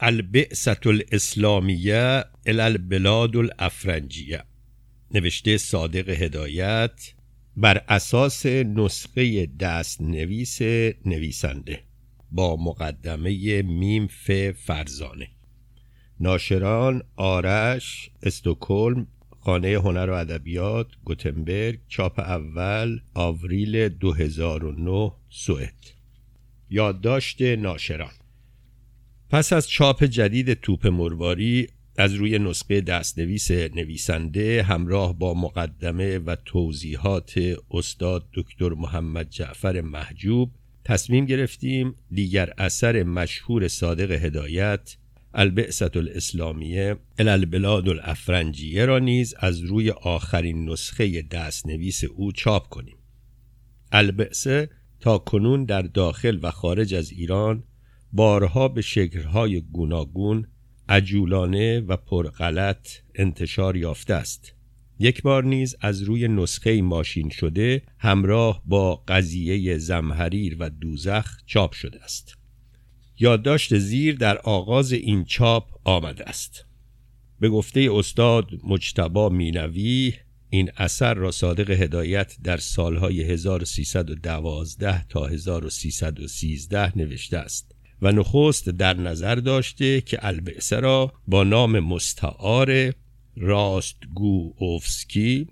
البعثت الاسلامیه الالبلاد الافرنجیه نوشته صادق هدایت بر اساس نسخه دست نویس نویسنده با مقدمه میم ف فرزانه. ناشران آرش استوکلم خانه هنر و ادبیات گوتنبرگ چاپ اول آوریل 2009 سوئد. یادداشت ناشران. پس از چاپ جدید توپ مرواری از روی نسخه دستنویس نویسنده همراه با مقدمه و توضیحات استاد دکتر محمد جعفر محجوب تصمیم گرفتیم دیگر اثر مشهور صادق هدایت البعثت الاسلامیه الالبلاد الافرنجیه را نیز از روی آخرین نسخه دستنویس او چاپ کنیم. البعثه تا کنون در داخل و خارج از ایران بارها به شکلهای گوناگون عجولانه و پرغلط انتشار یافته است. یک بار نیز از روی نسخه ماشین شده همراه با قضیه زمهریر و دوزخ چاپ شده است. یادداشت زیر در آغاز این چاپ آمده است. به گفته استاد مجتبا مینوی این اثر را صادق هدایت در سالهای 1312 تا 1313 نوشته است. و نخست در نظر داشته که البعثه را با نام مستعار راستگو اوفسکی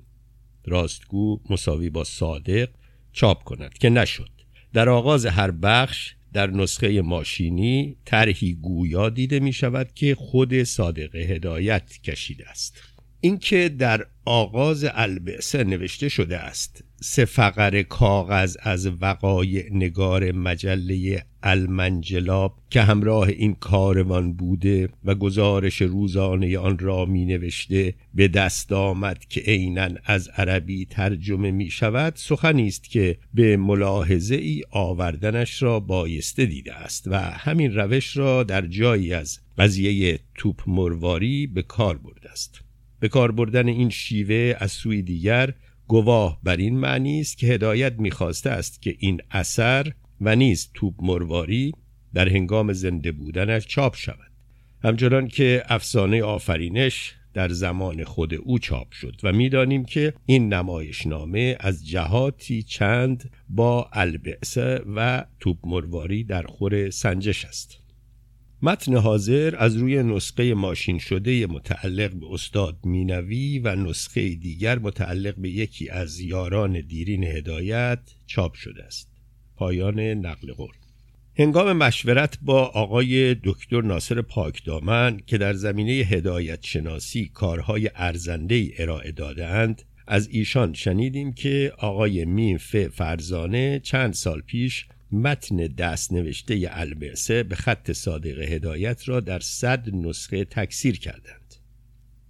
راستگو مساوی با صادق چاپ کند که نشد. در آغاز هر بخش در نسخه ماشینی طرحی گویا دیده می شود که خود صادق هدایت کشیده است. اینکه در آغاز البعثه نوشته شده است سه فقر کاغذ از وقایع نگار مجله المنجلاب که همراه این کاروان بوده و گزارش روزانه آن را می نوشته به دست آمد که عینا از عربی ترجمه می شود سخنی است که به ملاحظه ای آوردنش را بایسته دیده است و همین روش را در جایی از قضیه توپ مرواری به کار برده است. به کار بردن این شیوه از سوی دیگر گواه بر این معنی است که هدایت می‌خواسته است که این اثر و نیز توپ مرواری در هنگام زنده بودنش چاپ شود. همچنان که افسانه آفرینش در زمان خود او چاپ شد و می‌دانیم که این نمایشنامه از جهاتی چند با البعثه و توپ مرواری در خور سنجش است. متن حاضر از روی نسخه ماشین شده متعلق به استاد مینوی و نسخه دیگر متعلق به یکی از یاران دیرین هدایت چاپ شده است. پایان نقل قول. هنگام مشورت با آقای دکتر ناصر پاکدامن که در زمینه هدایت شناسی کارهای ارزنده ارائه دادهاند از ایشان شنیدیم که آقای میم ف فرزانه چند سال پیش متن دست نوشته البعثه به خط صادق هدایت را در صد نسخه تکثیر کردند.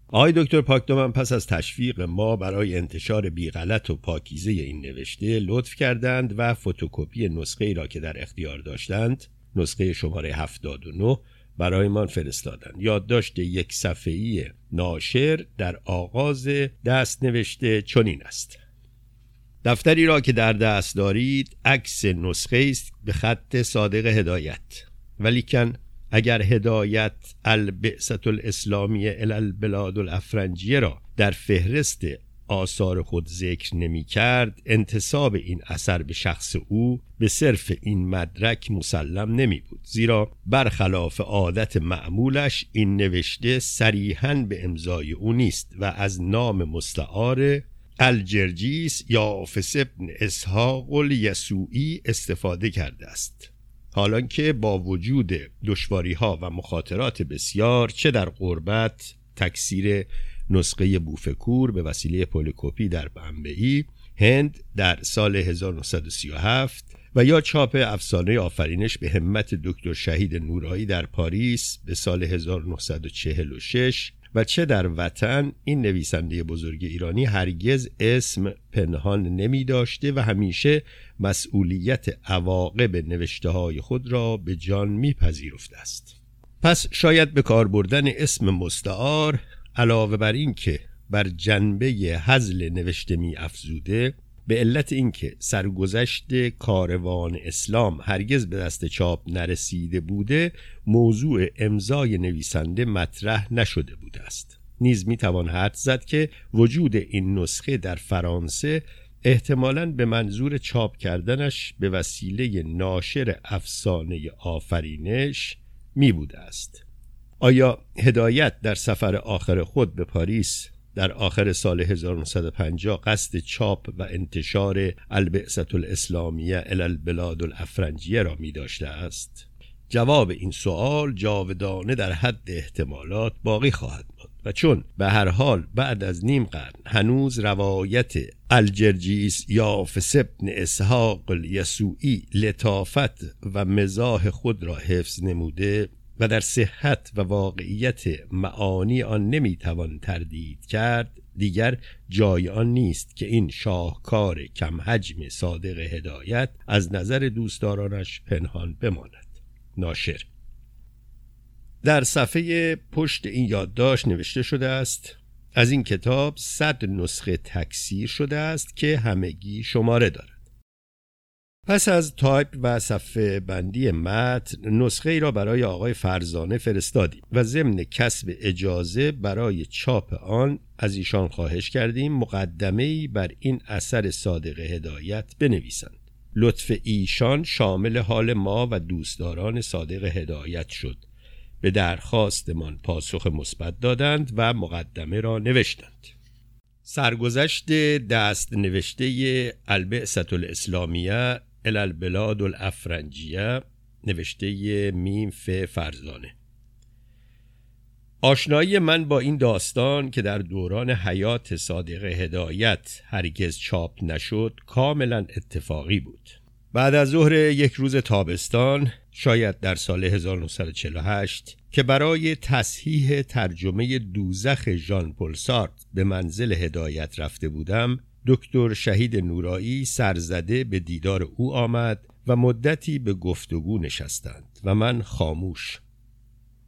آقای دکتر پاکدامن پس از تشویق ما برای انتشار بیغلط و پاکیزه این نوشته لطف کردند و فتوکپی نسخه ای را که در اختیار داشتند نسخه شماره 79 برایمان فرستادند. یادداشت یک صفحه‌ای ناشر در آغاز دست نوشته چنین است. دفتری را که در دست دارید عکس نسخه است به خط صادق هدایت. ولیکن اگر هدایت البعثت الاسلامی الالبلاد الافرنجیه را در فهرست آثار خود ذکر نمی کرد انتصاب این اثر به شخص او به صرف این مدرک مسلم نمی بود. زیرا برخلاف عادت معمولش این نوشته صریحا به امضای او نیست و از نام مستعار الجرجیس یا آفس ابن اسحاق الیسوعی استفاده کرده است. حالا که با وجود دشواری ها و مخاطرات بسیار چه در قربت تکثیر نسخه بوفکور به وسیله پولیکوپی در بمبئی هند در سال 1937 و یا چاپ افسانه آفرینش به همت دکتر شهید نورایی در پاریس به سال 1946 و چه در وطن این نویسنده بزرگ ایرانی هرگز اسم پنهان نمی داشته و همیشه مسئولیت عواقب نوشته های خود را به جان می پذیرفته است. پس شاید به کار بردن اسم مستعار علاوه بر این که بر جنبه حزل نوشته می افزوده به علت اینکه سرگذشت کاروان اسلام هرگز به دست چاپ نرسیده بوده موضوع امضای نویسنده مطرح نشده بوده است. نیز می‌توان حد زد که وجود این نسخه در فرانسه احتمالا به منظور چاپ کردنش به وسیله ناشر افسانه آفرینش می بوده است. آیا هدایت در سفر آخر خود به پاریس در آخر سال 1950 قصد چاپ و انتشار البعثت الاسلامیه الالبلاد الافرنجیه را می داشته است؟ جواب این سوال جاودانه در حد احتمالات باقی خواهد ماند و چون به هر حال بعد از نیم قرن هنوز روایت الجرجیس یا فسبن اسحاق الیسوعی لطافت و مزاح خود را حفظ نموده و در صحت و واقعیت معانی آن نمی‌توان تردید کرد دیگر جای آن نیست که این شاهکار کم حجم صادق هدایت از نظر دوستدارانش پنهان بماند. ناشر. در صفحه پشت این یادداشت نوشته شده است از این کتاب صد نسخه تکثیر شده است که همگی شماره دارد. پس از تایپ و صفحه بندی متن نسخه ای را برای آقای فرزانه فرستادیم و ضمن کسب اجازه برای چاپ آن از ایشان خواهش کردیم مقدمه ای بر این اثر صادق هدایت بنویسند. لطف ایشان شامل حال ما و دوستداران صادق هدایت شد. به درخواستمان پاسخ مثبت دادند و مقدمه را نوشتند. سرگذشت دست نوشته البعثت الاسلامیه الالبلاد الافرنجیه نوشته میم ف فرزانه. آشنایی من با این داستان که در دوران حیات صادق هدایت هرگز چاپ نشد کاملا اتفاقی بود. بعد از ظهر یک روز تابستان شاید در سال 1948 که برای تصحیح ترجمه دوزخ ژان پل سارت به منزل هدایت رفته بودم دکتر شهید نورایی سرزده به دیدار او آمد و مدتی به گفتگو نشستند و من خاموش.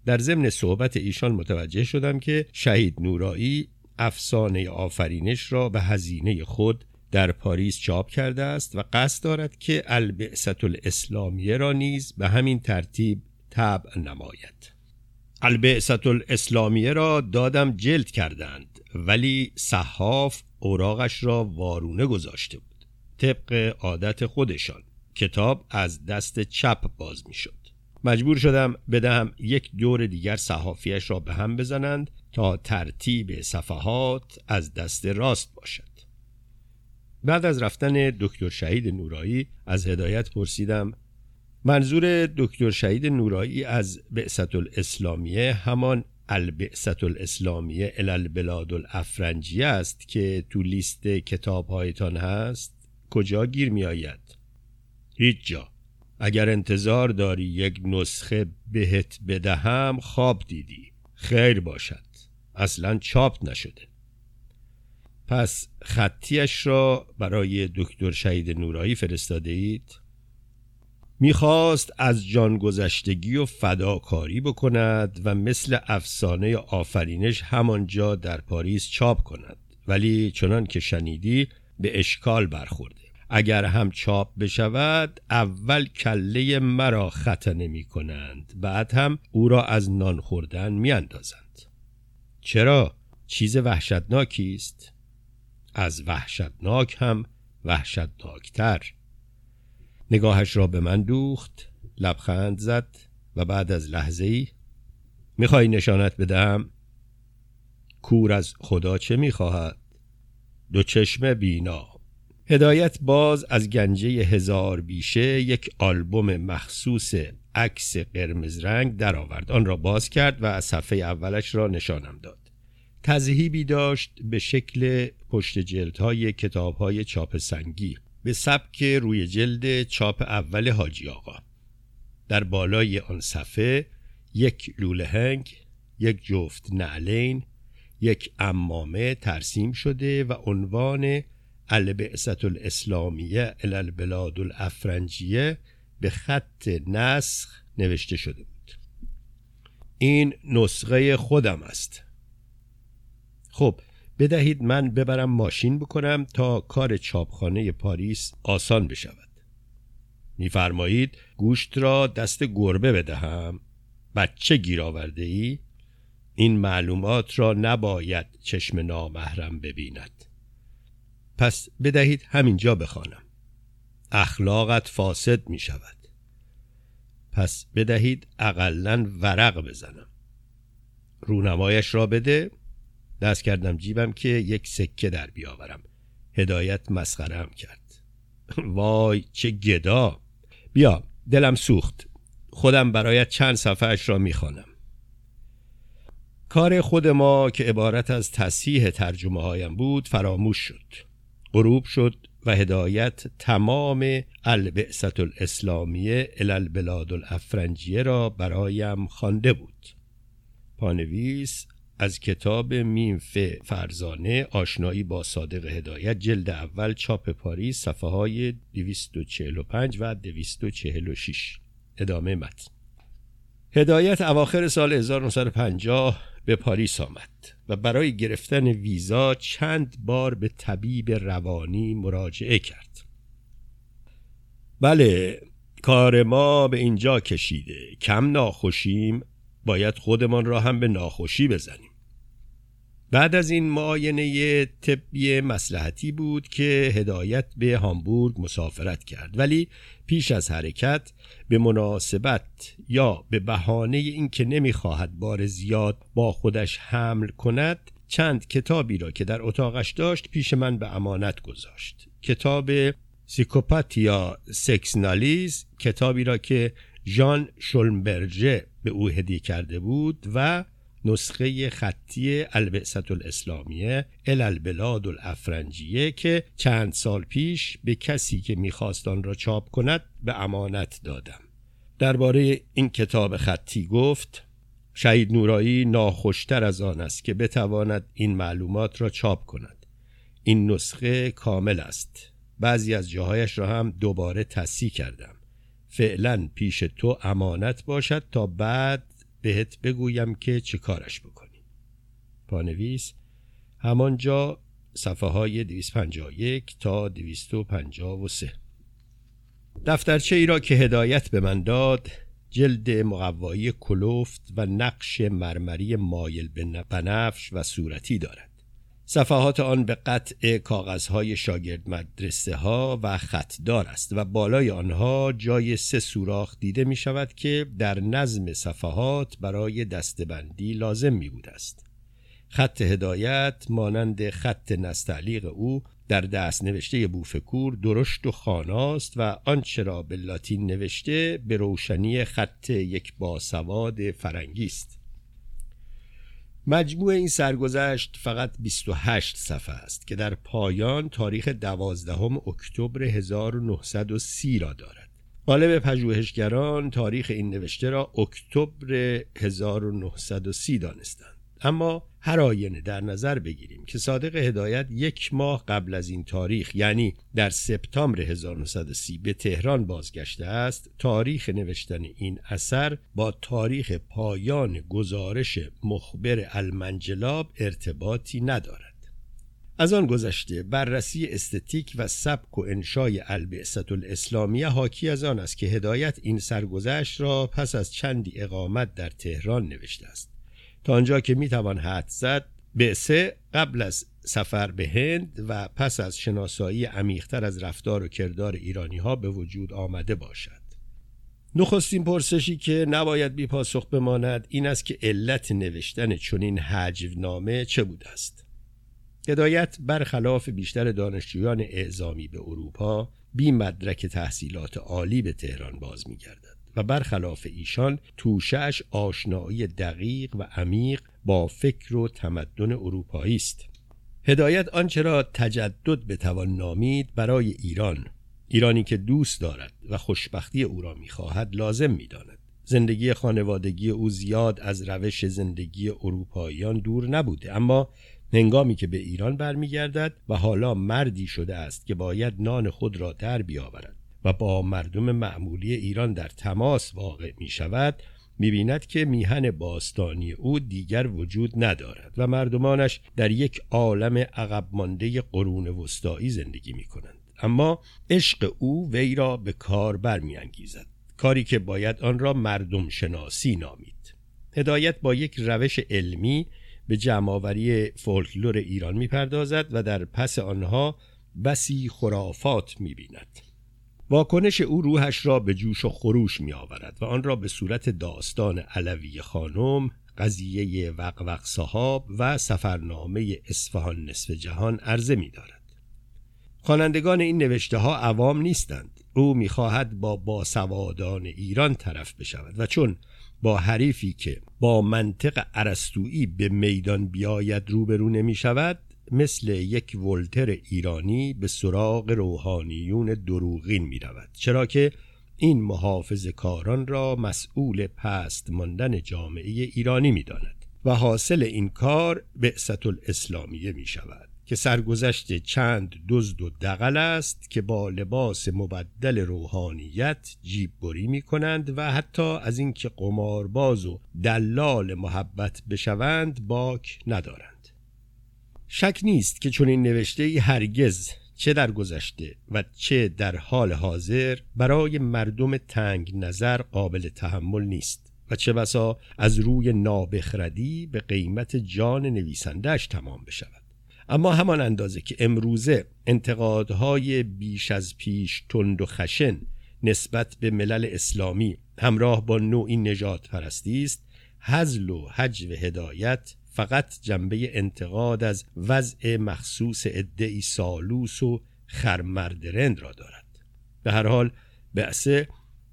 در ضمن صحبت ایشان متوجه شدم که شهید نورایی افسانه آفرینش را به هزینه خود در پاریس چاپ کرده است و قصد دارد که البعثت الاسلامیه را نیز به همین ترتیب طبع نماید. البعثت الاسلامیه را دادم جلد کردند ولی صحاف اوراقش را وارونه گذاشته بود. طبق عادت خودشان کتاب از دست چپ باز می شد مجبور شدم بدهم یک دور دیگر صحافیش را به هم بزنند تا ترتیب صفحات از دست راست باشد. بعد از رفتن دکتر شهید نورایی از هدایت پرسیدم منظور دکتر شهید نورایی از بعثت الاسلامیه همان البعثت الاسلامیه الالبلاد الافرنجیه است که تو لیست کتابهایتان هست. کجا گیر می آید؟ هیچ جا. اگر انتظار داری یک نسخه بهت بدهم خواب دیدی. خیر باشد. اصلا چاپ نشده. پس خطیش را برای دکتر شهید نورایی فرستاده اید می‌خواست از جان گذشتگی و فداکاری بکند و مثل افسانه آفرینش همانجا در پاریس چاپ کند ولی چنان که شنیدی به اشکال برخورده اگر هم چاپ بشود اول کله مرا ختنه می کنند بعد هم او را از نان خوردن می اندازند. چرا؟ چیز وحشتناکی است؟ از وحشتناک هم وحشتناکتر نگاهش را به من دوخت لبخند زد و بعد از لحظه ای می‌خوای نشانت بدم کور از خدا چه می‌خواهد؟ دو چشم بینا. هدایت باز از گنجه هزار بیشه یک آلبوم مخصوص عکس قرمز رنگ درآورد. آن را باز کرد و از صفحه اولش را نشانم داد. تذهیبی داشت به شکل پشت جلدهای کتابهای چاپ سنگی. به سبک روی جلد چاپ اول حاجی آقا. در بالای آن صفحه یک لوله هنگ یک جفت نعلین یک امامه ترسیم شده و عنوان البعثت الاسلامیه الالبلاد الافرنجیه به خط نسخ نوشته شده بود. این نسخه خودم است. خب بدهید من ببرم ماشین بکنم تا کار چاپخانه پاریس آسان بشود. میفرمایید گوشت را دست گربه بدهم. بچه گیر آورده ای این معلومات را نباید چشم نامحرم ببیند. پس بدهید همینجا بخوانم. اخلاقت فاسد می شود پس بدهید اقلا ورق بزنم. رونمایش را بده دست کردم جیبم که یک سکه در بیاورم. هدایت مسخرم کرد. وای چه گدا. بیا دلم سوخت. خودم برایت چند صفحهش را می‌خوانم. کار خود ما که عبارت از تصحیح ترجمه هایم بود فراموش شد. غروب شد و هدایت تمام البعثت الاسلامیه الالبلاد الافرنجیه را برایم خوانده بود. پانویس از کتاب میمف فرزانه آشنایی با صادق هدایت جلد اول چاپ پاریس صفحه های 245 و 246 ادامه متن. هدایت اواخر سال 1950 به پاریس آمد و برای گرفتن ویزا چند بار به طبیب روانی مراجعه کرد. بله کار ما به اینجا کشیده. کم ناخوشیم باید خودمان را هم به ناخوشی بزنیم. بعد از این معاینه طبی مسلحتی بود که هدایت به هامبورگ مسافرت کرد. ولی پیش از حرکت به مناسبت یا به بهانه اینکه نمی‌خواهد بار زیاد با خودش حمل کند چند کتابی را که در اتاقش داشت پیش من به امانت گذاشت. کتاب سیکوپاتیا سکسنالیز کتابی را که ژان شولمبرژه به او هدیه کرده بود و نسخه خطی البعثت الاسلامیه الالبلاد الافرنجیه که چند سال پیش به کسی که می‌خواست آن را چاپ کند به امانت دادم. درباره این کتاب خطی گفت شهید نورایی ناخوشتر از آن است که بتواند این معلومات را چاپ کند. این نسخه کامل است. بعضی از جاهایش را هم دوباره تصحیح کردم. فعلا پیش تو امانت باشد تا بعد بهت بگویم که چه کارش بکنی. پانویس همانجا صفحه های 251 تا 253 دفترچه ای را که هدایت به من داد جلد مقوایی کلوفت و نقش مرمری مایل به بنفش و صورتی دارد. صفحات آن به قطع کاغذهای شاگرد مدرسه ها و خطدار است و بالای آنها جای سه سوراخ دیده می شود که در نظم صفحات برای دستبندی لازم می بود است. خط هدایت مانند خط نستعلیق او در دست نوشته بوفکور درشت و خاناست و آنچه را به لاتین نوشته به روشنی خط یک باسواد فرنگی است. مجموع این سرگذشت فقط 28 صفحه است که در پایان تاریخ 12 اکتبر 1930 را دارد. غالب پژوهشگران تاریخ این نوشته را اکتبر 1930 دانستند. اما هر آینه در نظر بگیریم که صادق هدایت یک ماه قبل از این تاریخ یعنی در سپتامبر 1930 به تهران بازگشته است تاریخ نوشتن این اثر با تاریخ پایان گزارش مخبر المنجلاب ارتباطی ندارد. از آن گذشته بررسی استتیک و سبک و انشای البعثت الاسلامیه حاکی از آن است که هدایت این سرگذشت را پس از چندی اقامت در تهران نوشته است. تا آنجا که می‌توان حد زد بعثه قبل از سفر به هند و پس از شناسایی عمیقتر از رفتار و کردار ایرانی ها به وجود آمده باشد. نخستین پرسشی که نباید بی پاسخ بماند این است که علت نوشتن چنین نامه چه بوده است. هدایت برخلاف بیشتر دانشجویان اعزامی به اروپا بی مدرک تحصیلات عالی به تهران باز میگردد. و برخلاف ایشان توشهش آشنایی دقیق و عمیق با فکر و تمدن اروپایی است. هدایت آنچه را تجدد بتوان نامید برای ایران. ایرانی که دوست دارد و خوشبختی او را می‌خواهد لازم می‌داند. زندگی خانوادگی او زیاد از روش زندگی اروپاییان دور نبوده اما هنگامی که به ایران برمیگردد و حالا مردی شده است که باید نان خود را در بیاورد. و با مردم معمولی ایران در تماس واقع می شود می‌بیند که میهن باستانی او دیگر وجود ندارد و مردمانش در یک عالم عقب مانده قرون وسطایی زندگی می کنند. اما عشق او وی را به کار برمیانگیزد کاری که باید آن را مردم شناسی نامید هدایت با یک روش علمی به جمعآوری فولکلور ایران می‌پردازد و در پس آنها بسی خرافات می‌بیند واکنش او روحش را به جوش و خروش می آورد و آن را به صورت داستان علوی خانم، قضیه وقوق صحاب و سفرنامه اصفهان نصف جهان عرضه می دارد. خوانندگان این نوشته ها عوام نیستند. او می‌خواهد با باسوادان ایران طرف بشود و چون با حریفی که با منطق عرستویی به میدان بیاید روبرو نمی شود مثل یک ولتر ایرانی به سراغ روحانیون دروغین می رود چرا که این محافظ کاران را مسئول پست ماندن جامعه ایرانی می داند و حاصل این کار بعثت الاسلامیه می شود که سرگذشت چند دزد و دقل است که با لباس مبدل روحانیت جیب بری می کنند و حتی از اینکه قمارباز و دلال محبت بشوند باک ندارند. شک نیست که چون این نوشته ای هرگز چه در گذشته و چه در حال حاضر برای مردم تنگ نظر قابل تحمل نیست و چه بسا از روی نابخردی به قیمت جان نویسندهش تمام بشود. اما همان اندازه که امروزه انتقادهای بیش از پیش تند و خشن نسبت به ملل اسلامی همراه با نوعی نجات پرستی است حزل و حجو هدایت فقط جنبه انتقاد از وضع مخصوص ادعی سالوس و خرمردرند را دارد. به هر حال بعثه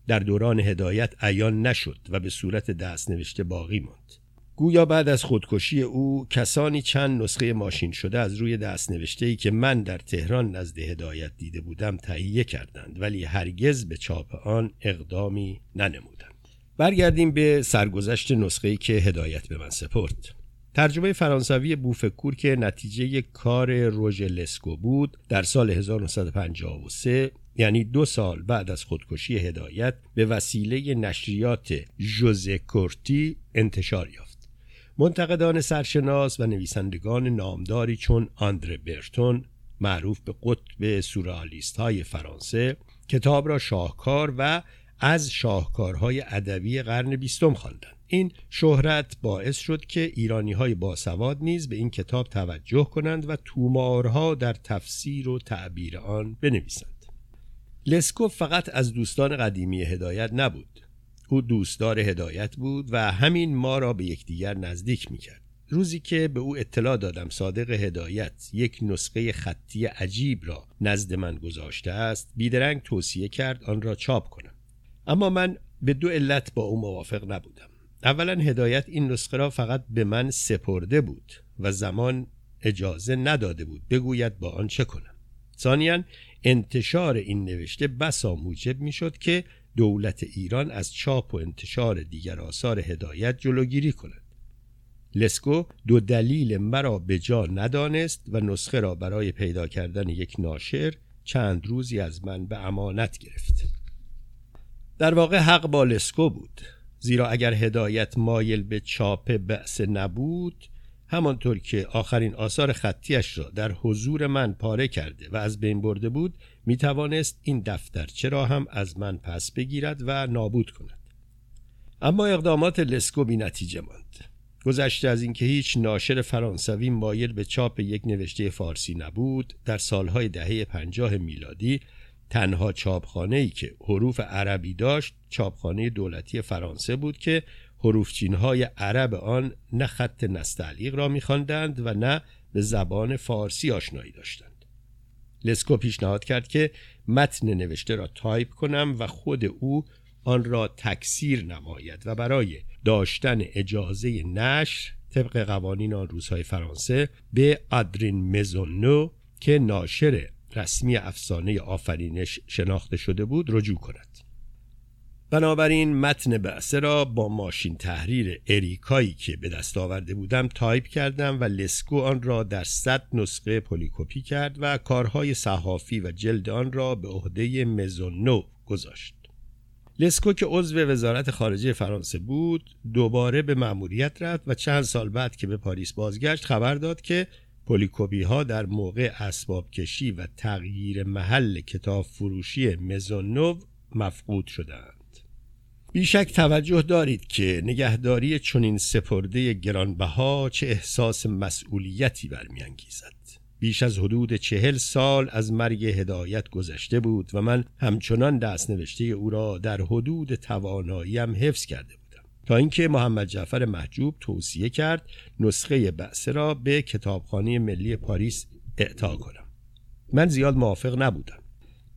در دوران هدایت عیان نشد و به صورت دست نوشته باقی ماند. گویا بعد از خودکشی او کسانی چند نسخه ماشین شده از روی دست نوشته ای که من در تهران نزد هدایت دیده بودم تهیه کردند ولی هرگز به چاپ آن اقدامی ننمودند. برگردیم به سرگذشت نسخه ای که هدایت به من سپرد. ترجمه فرانسوی بوفکور که نتیجه کار روژ لسکو بود در سال 1953 یعنی دو سال بعد از خودکشی هدایت به وسیله نشریات جوزه کورتی انتشار یافت. منتقدان سرشناس و نویسندگان نامداری چون آندره برتون معروف به قطب سورالیست های فرانسه کتاب را شاهکار و از شاهکارهای ادبی قرن بیستم خواندند. این شهرت باعث شد که ایرانی های باسواد نیز به این کتاب توجه کنند و تومارها در تفسیر و تعبیر آن بنویسند. لسکو فقط از دوستان قدیمی هدایت نبود. او دوستدار هدایت بود و همین ما را به یکدیگر نزدیک می‌کرد. روزی که به او اطلاع دادم صادق هدایت یک نسخه خطی عجیب را نزد من گذاشته است بیدرنگ توصیه کرد آن را چاپ کنم. اما من به دو علت با او موافق نبودم. اولا هدایت این نسخه را فقط به من سپرده بود و زمان اجازه نداده بود بگوید با آن چه کنم. ثانیا انتشار این نوشته بسا موجب می‌شد که دولت ایران از چاپ و انتشار دیگر آثار هدایت جلوگیری کند. لسکو دو دلیل مرا به جا ندانست و نسخه را برای پیدا کردن یک ناشر چند روزی از من به امانت گرفت. در واقع حق با لسکو بود. زیرا اگر هدایت مایل به چاپ بعث نبود همانطور که آخرین آثار خطیش را در حضور من پاره کرده و از بین برده بود می توانست این دفتر چرا هم از من پس بگیرد و نابود کند. اما اقدامات لسکو بی نتیجه ماند. گذشته از اینکه هیچ ناشر فرانسوی مایل به چاپ یک نوشته فارسی نبود در سالهای دهه پنجاه میلادی تنها چاپخانه ای که حروف عربی داشت چاپخانه دولتی فرانسه بود که حروفچین های عرب آن نه خط نستعلیق را میخواندند و نه به زبان فارسی آشنایی داشتند. لسکو پیشنهاد کرد که متن نوشته را تایپ کنم و خود او آن را تکثیر نماید و برای داشتن اجازه نشر طبق قوانین آن روزهای فرانسه به آدرین مزونو که ناشر رسمی افسانه آفرینش شناخته شده بود رجوع کند. بنابراین متن البعثه را با ماشین تحریر اریکایی که به دست آورده بودم تایپ کردم و لسکو آن را در صد نسخه پلیکوپی کرد و کارهای صحافی و جلد آن را به عهده مزونو گذاشت. لسکو که عضو وزارت خارجه فرانسه بود دوباره به مأموریت رفت و چند سال بعد که به پاریس بازگشت خبر داد که پولیکوبی ها در موقع اسباب کشی و تغییر محل کتاب فروشی مزونوو مفقود شدند. بیشک توجه دارید که نگهداری چنین سپرده گرانبها چه احساس مسئولیتی برمیانگیزد. بیش از حدود چهل سال از مرگ هدایت گذشته بود و من همچنان دست نوشته او را در حدود تواناییم حفظ کرده تا اینکه محمد جعفر محجوب توصیه کرد نسخه بعثه را به کتابخانه ملی پاریس اعطا کنم. من زیاد موافق نبودم.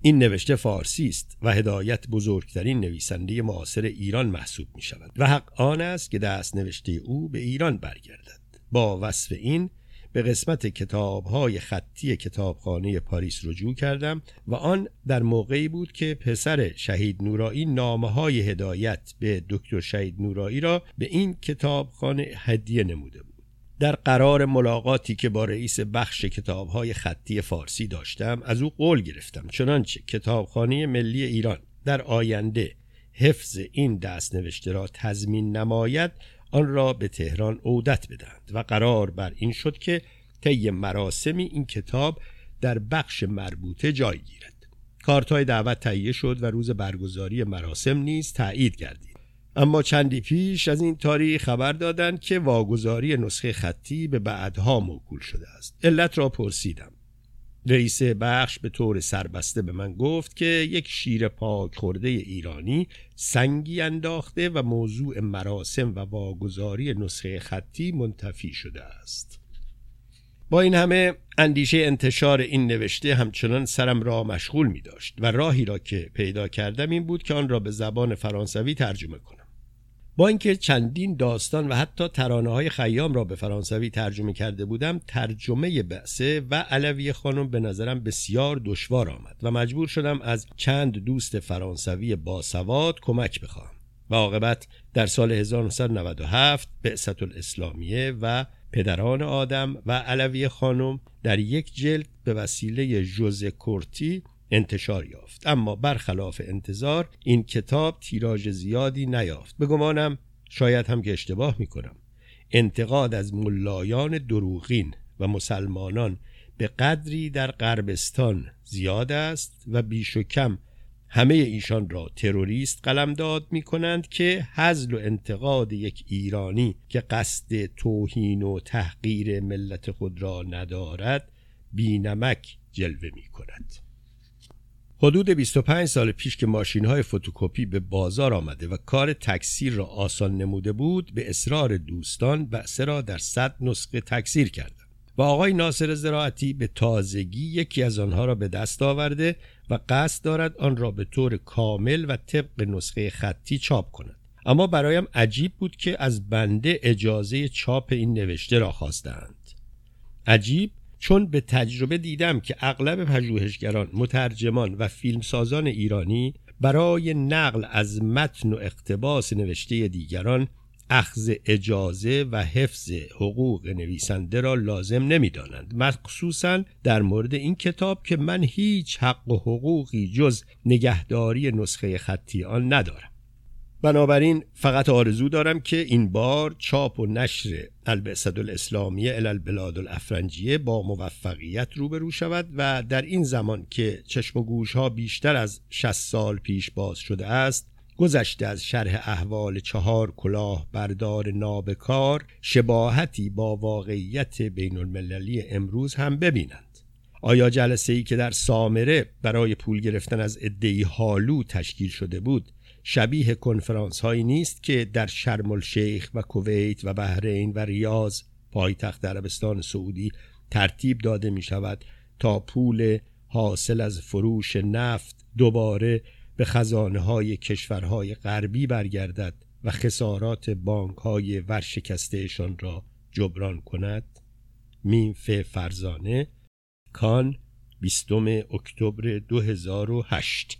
این نوشته فارسی است و هدایت بزرگترین نویسنده معاصر ایران محسوب می شود و حق آن است که دست نوشته او به ایران برگردد. با وصف این به قسمت کتاب های خطی کتابخانه پاریس رجوع کردم و آن در موقعی بود که پسر شهید نورایی نامه های هدایت به دکتر شهید نورایی را به این کتابخانه هدیه نموده بود. در قرار ملاقاتی که با رئیس بخش کتاب های خطی فارسی داشتم از او قول گرفتم. چنانچه کتابخانه ملی ایران در آینده حفظ این دست نوشته را تضمین نماید آن را به تهران عودت بدهند و قرار بر این شد که طی مراسمی این کتاب در بخش مربوطه جای گیرد. کارتای دعوت تهیه شد و روز برگزاری مراسم نیز تایید گردید اما چندی پیش از این تاریخ خبر دادند که واگذاری نسخه خطی به بعدها موکول شده است. علت را پرسیدم. رئیس بخش به طور سربسته به من گفت که یک شیر پاک خورده ایرانی سنگی انداخته و موضوع مراسم و واگذاری نسخه خطی منتفی شده است. با این همه اندیشه انتشار این نوشته همچنان سرم را مشغول می داشت و راهی را که پیدا کردم این بود که آن را به زبان فرانسوی ترجمه کنم. با اینکه چندین داستان و حتی ترانه های خیام را به فرانسوی ترجمه کرده بودم ترجمه بعثه و علوی خانم به نظرم بسیار دشوار آمد و مجبور شدم از چند دوست فرانسوی باسواد کمک بخواهم و عاقبت در سال 1997 بعثت الاسلامیه و پدران آدم و علوی خانم در یک جلد به وسیله جوزه کورتی انتشار یافت. اما برخلاف انتظار این کتاب تیراژ زیادی نیافت. به گمانم شاید هم که اشتباه می کنم انتقاد از ملایان دروغین و مسلمانان به قدری در غربستان زیاد است و بیش و کم همه ایشان را تروریست قلمداد می کنند که حزل و انتقاد یک ایرانی که قصد توهین و تحقیر ملت خود را ندارد بینمک جلوه می کند حدود 25 سال پیش که ماشین های فتوکپی به بازار آمده و کار تکثیر را آسان نموده بود به اصرار دوستان بعثه را در صد نسخه تکثیر کردند و آقای ناصر زراعتی به تازگی یکی از آنها را به دست آورده و قصد دارد آن را به طور کامل و طبق نسخه خطی چاپ کند. اما برایم عجیب بود که از بنده اجازه چاپ این نوشته را خواستند. عجیب؟ چون به تجربه دیدم که اغلب پژوهشگران مترجمان و فیلمسازان ایرانی برای نقل از متن و اقتباس نوشته دیگران اخذ اجازه و حفظ حقوق نویسنده را لازم نمی‌دانند. مخصوصا در مورد این کتاب که من هیچ حق و حقوقی جز نگهداری نسخه خطی آن ندارم. بنابراین فقط آرزو دارم که این بار چاپ و نشر البعثت الاسلامیه الالبلاد الافرنجیه با موفقیت روبرو شود و در این زمان که چشم و گوش ها بیشتر از 60 سال پیش باز شده است گذشته از شرح احوال چهار کلاه بردار نابکار شباهتی با واقعیت بین المللی امروز هم ببینند. آیا جلسه ای که در سامره برای پول گرفتن از ادهی حالو تشکیل شده بود شبیه کنفرانس هایی نیست که در شرم الشیخ و کویت و بحرین و ریاض پایتخت عربستان سعودی ترتیب داده می شود تا پول حاصل از فروش نفت دوباره به خزانه های کشورهای غربی برگردد و خسارات بانک های ورشکستهشان را جبران کند. مینف فرزانه کان 20 اکتبر 2008